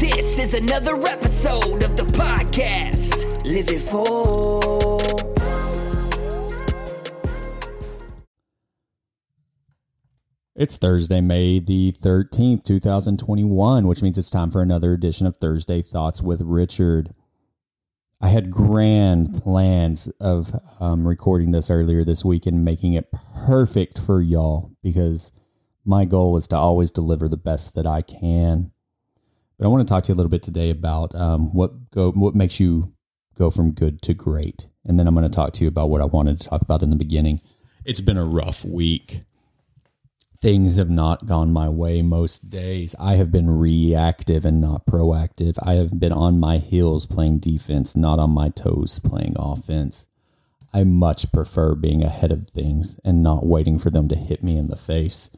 This is another episode of the podcast. Live it full. It's Thursday, May the 13th, 2021, which means it's time for another edition of Thursday Thoughts with Richard. I had grand plans of um, recording this earlier this week and making it perfect for y'all because my goal is to always deliver the best that I can. But I want to talk to you a little bit today about um, what go what makes you go from good to great, and then I'm going to talk to you about what I wanted to talk about in the beginning. It's been a rough week. Things have not gone my way most days. I have been reactive and not proactive. I have been on my heels playing defense, not on my toes playing offense. I much prefer being ahead of things and not waiting for them to hit me in the face.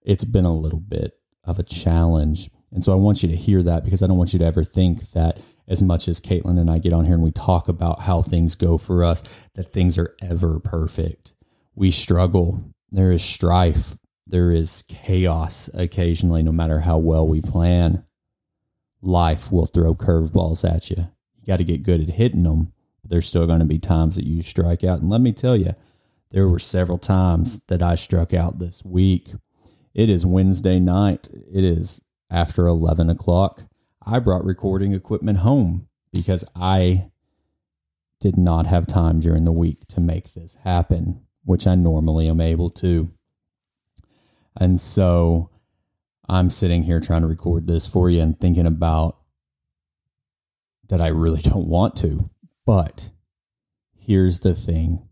It's been a little bit of a challenge. And so I want you to hear that because I don't want you to ever think that as much as Caitlin and I get on here and we talk about how things go for us, that things are ever perfect. We struggle. There is strife. There is chaos occasionally, no matter how well we plan. Life will throw curveballs at you. You got to get good at hitting them. There's still going to be times that you strike out. And let me tell you, there were several times that I struck out this week. It is Wednesday night. It is after 11 o'clock. I brought recording equipment home because I did not have time during the week to make this happen, which I normally am able to. And so I'm sitting here trying to record this for you and thinking about that I really don't want to. But here's the thing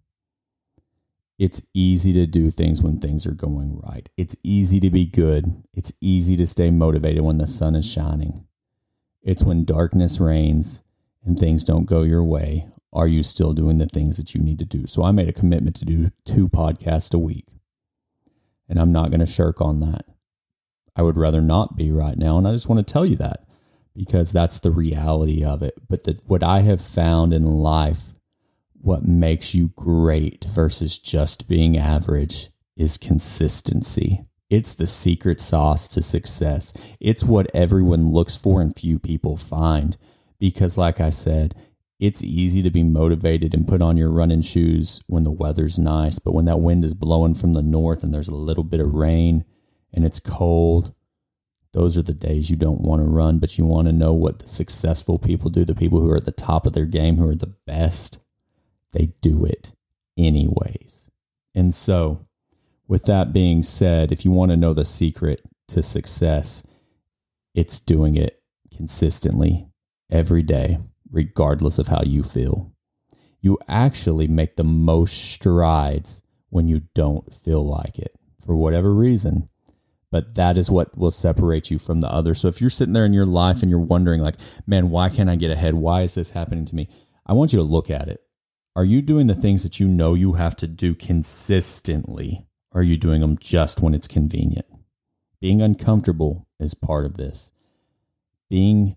it's easy to do things when things are going right. It's easy to be good. It's easy to stay motivated when the sun is shining. It's when darkness reigns and things don't go your way. Are you still doing the things that you need to do? So I made a commitment to do two podcasts a week. And I'm not going to shirk on that. I would rather not be right now. And I just want to tell you that because that's the reality of it. But the, what I have found in life, what makes you great versus just being average is consistency. It's the secret sauce to success. It's what everyone looks for and few people find. Because, like I said, it's easy to be motivated and put on your running shoes when the weather's nice, but when that wind is blowing from the north and there's a little bit of rain and it's cold, those are the days you don't want to run, but you want to know what the successful people do, the people who are at the top of their game, who are the best. They do it anyways. And so, with that being said, if you want to know the secret to success, it's doing it consistently every day regardless of how you feel. You actually make the most strides when you don't feel like it for whatever reason. But that is what will separate you from the other. So if you're sitting there in your life and you're wondering, like, man, why can't I get ahead? Why is this happening to me? I want you to look at it. Are you doing the things that you know you have to do consistently? Or are you doing them just when it's convenient? Being uncomfortable is part of this. Being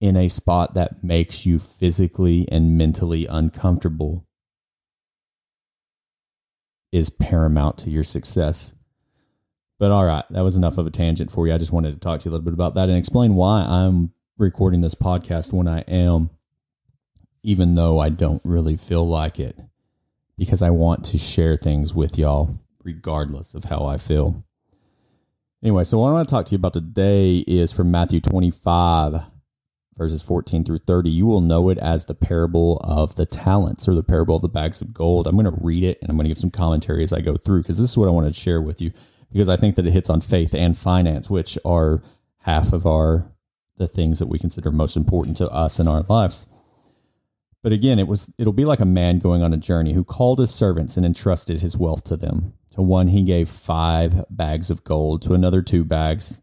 in a spot that makes you physically and mentally uncomfortable is paramount to your success. But all right, that was enough of a tangent for you. I just wanted to talk to you a little bit about that and explain why I'm recording this podcast when I am, even though I don't really feel like it, because I want to share things with y'all, regardless of how I feel. Anyway, so what I want to talk to you about today is from Matthew 25, verses 14 through 30, you will know it as the parable of the talents or the parable of the bags of gold. I'm going to read it and I'm going to give some commentary as I go through because this is what I want to share with you because I think that it hits on faith and finance, which are half of our the things that we consider most important to us in our lives. But again, it was it'll be like a man going on a journey who called his servants and entrusted his wealth to them. To one he gave 5 bags of gold, to another 2 bags,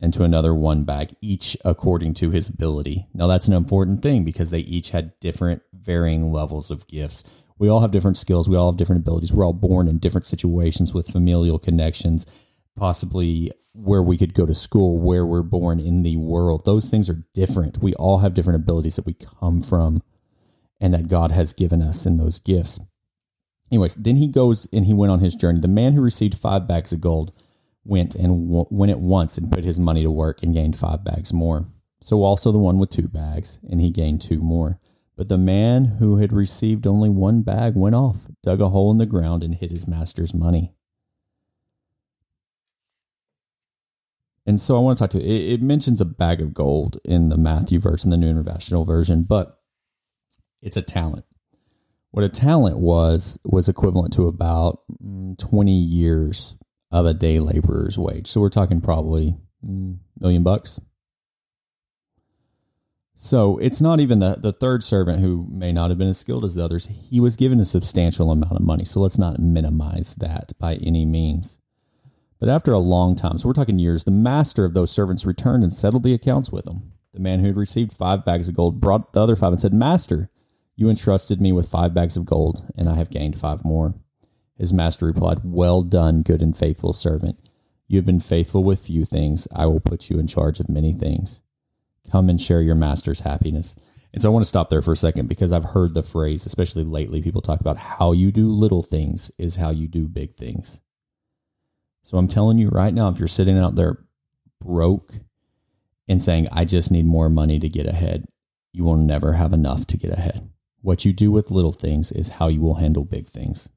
and to another one bag, each according to his ability. Now, that's an important thing because they each had different, varying levels of gifts. We all have different skills. We all have different abilities. We're all born in different situations with familial connections, possibly where we could go to school, where we're born in the world. Those things are different. We all have different abilities that we come from and that God has given us in those gifts. Anyways, then he goes and he went on his journey. The man who received five bags of gold went and w- went at once and put his money to work and gained five bags more. So also the one with two bags, and he gained two more. But the man who had received only one bag went off, dug a hole in the ground, and hid his master's money. And so I want to talk to you. It, it mentions a bag of gold in the Matthew verse in the New International Version, but it's a talent. What a talent was was equivalent to about mm, 20 years of a day laborer's wage. So we're talking probably mm, million bucks. So it's not even the, the third servant who may not have been as skilled as the others. He was given a substantial amount of money. So let's not minimize that by any means. But after a long time, so we're talking years, the master of those servants returned and settled the accounts with them. The man who had received five bags of gold brought the other five and said, Master, you entrusted me with five bags of gold, and I have gained five more. His master replied, Well done, good and faithful servant. You have been faithful with few things. I will put you in charge of many things. Come and share your master's happiness. And so I want to stop there for a second because I've heard the phrase, especially lately, people talk about how you do little things is how you do big things. So I'm telling you right now, if you're sitting out there broke and saying, I just need more money to get ahead, you will never have enough to get ahead. What you do with little things is how you will handle big things.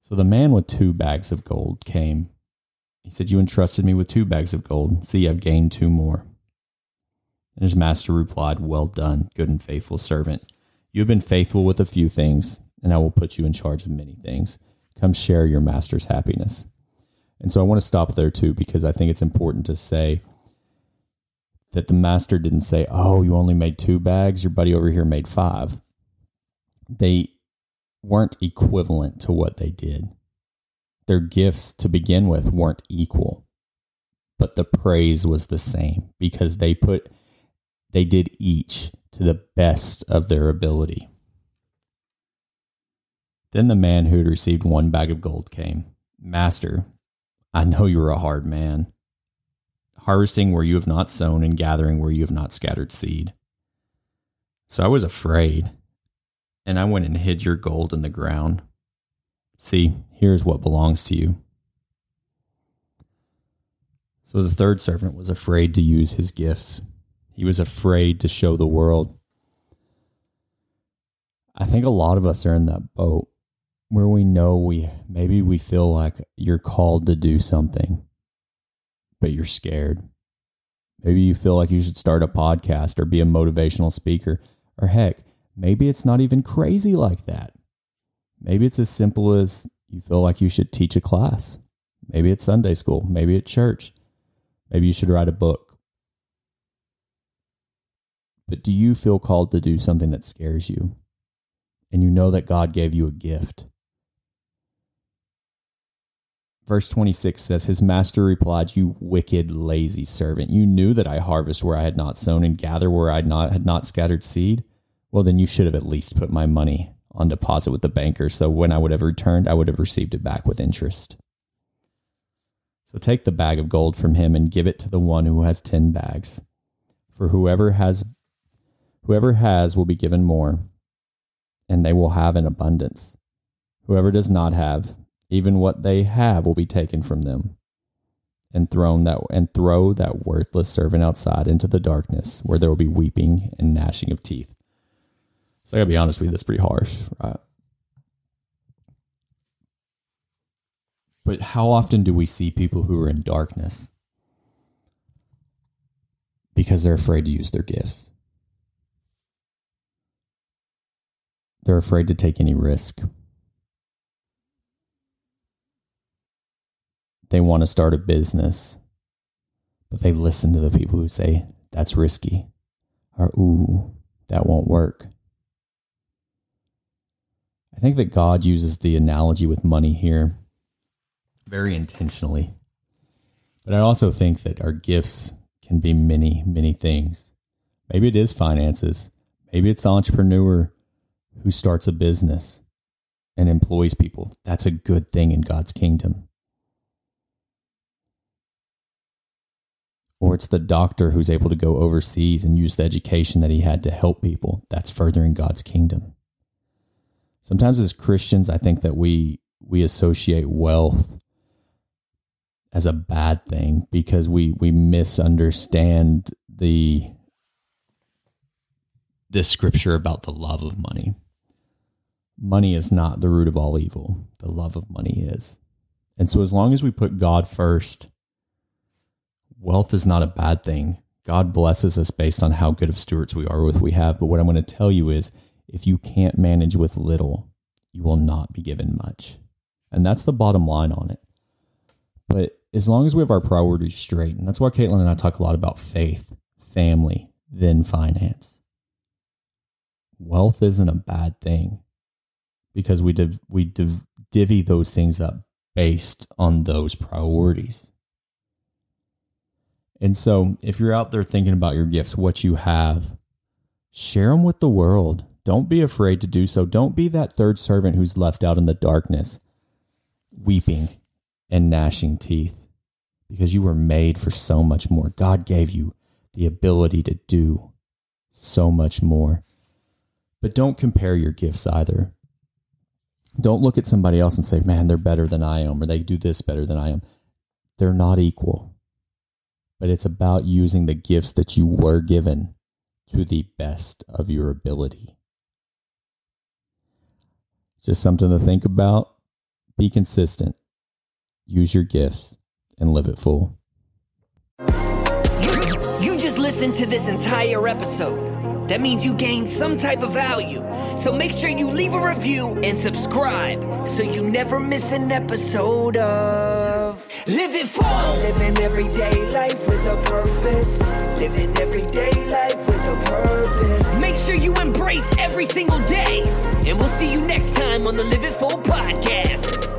So the man with two bags of gold came. He said, You entrusted me with two bags of gold. See, I've gained two more. And his master replied, Well done, good and faithful servant. You have been faithful with a few things, and I will put you in charge of many things. Come share your master's happiness. And so I want to stop there too, because I think it's important to say that the master didn't say, "Oh, you only made two bags. Your buddy over here made five. They weren't equivalent to what they did. Their gifts to begin with weren't equal, but the praise was the same because they put they did each to the best of their ability. Then the man who had received one bag of gold came. Master, I know you are a hard man harvesting where you have not sown and gathering where you have not scattered seed. So I was afraid, and I went and hid your gold in the ground. See, here's what belongs to you. So the third servant was afraid to use his gifts. He was afraid to show the world. I think a lot of us are in that boat where we know we maybe we feel like you're called to do something but you're scared. Maybe you feel like you should start a podcast or be a motivational speaker. Or heck, maybe it's not even crazy like that. Maybe it's as simple as you feel like you should teach a class. Maybe it's Sunday school. Maybe it's church. Maybe you should write a book. But do you feel called to do something that scares you? And you know that God gave you a gift Verse 26 says, His master replied, You wicked, lazy servant. You knew that I harvest where I had not sown and gather where I had not, had not scattered seed. Well, then you should have at least put my money on deposit with the banker. So when I would have returned, I would have received it back with interest. So take the bag of gold from him and give it to the one who has 10 bags. For whoever has whoever has will be given more, and they will have an abundance. Whoever does not have, even what they have will be taken from them and thrown that and throw that worthless servant outside into the darkness where there will be weeping and gnashing of teeth. So I gotta be honest with you, that's pretty harsh, right? But how often do we see people who are in darkness because they're afraid to use their gifts? They're afraid to take any risk. They want to start a business, but they listen to the people who say that's risky or ooh, that won't work. I think that God uses the analogy with money here very intentionally But I also think that our gifts can be many, many things. Maybe it is finances. Maybe it's the entrepreneur who starts a business and employs people. That's a good thing in God's kingdom. Or it's the doctor who's able to go overseas and use the education that he had to help people. That's furthering God's kingdom. Sometimes as Christians, I think that we we associate wealth as a bad thing because we we misunderstand the this scripture about the love of money. Money is not the root of all evil. The love of money is. And so as long as we put God first, wealth is not a bad thing. God blesses us based on how good of stewards we are with we have. But what I'm going to tell you is if you can't manage with little, you will not be given much. And that's the bottom line on it. But as long as we have our priorities straight, and that's why Caitlin and I talk a lot about faith, family, then finance. Wealth isn't a bad thing because we div- we div- divvy those things up based on those priorities. And so, if you're out there thinking about your gifts, what you have, share them with the world. Don't be afraid to do so. Don't be that third servant who's left out in the darkness, weeping and gnashing teeth, because you were made for so much more. God gave you the ability to do so much more. But don't compare your gifts either. Don't look at somebody else and say, man, they're better than I am, or they do this better than I am. They're not equal. But it's about using the gifts that you were given to the best of your ability. Just something to think about. Be consistent. Use your gifts and live it full. You just listened to this entire episode. That means you gained some type of value. So make sure you leave a review and subscribe so you never miss an episode of Live It Full. Living everyday life with a purpose. Living everyday life with a purpose. Make sure you embrace every single day. And we'll see you next time on the Live It Full podcast.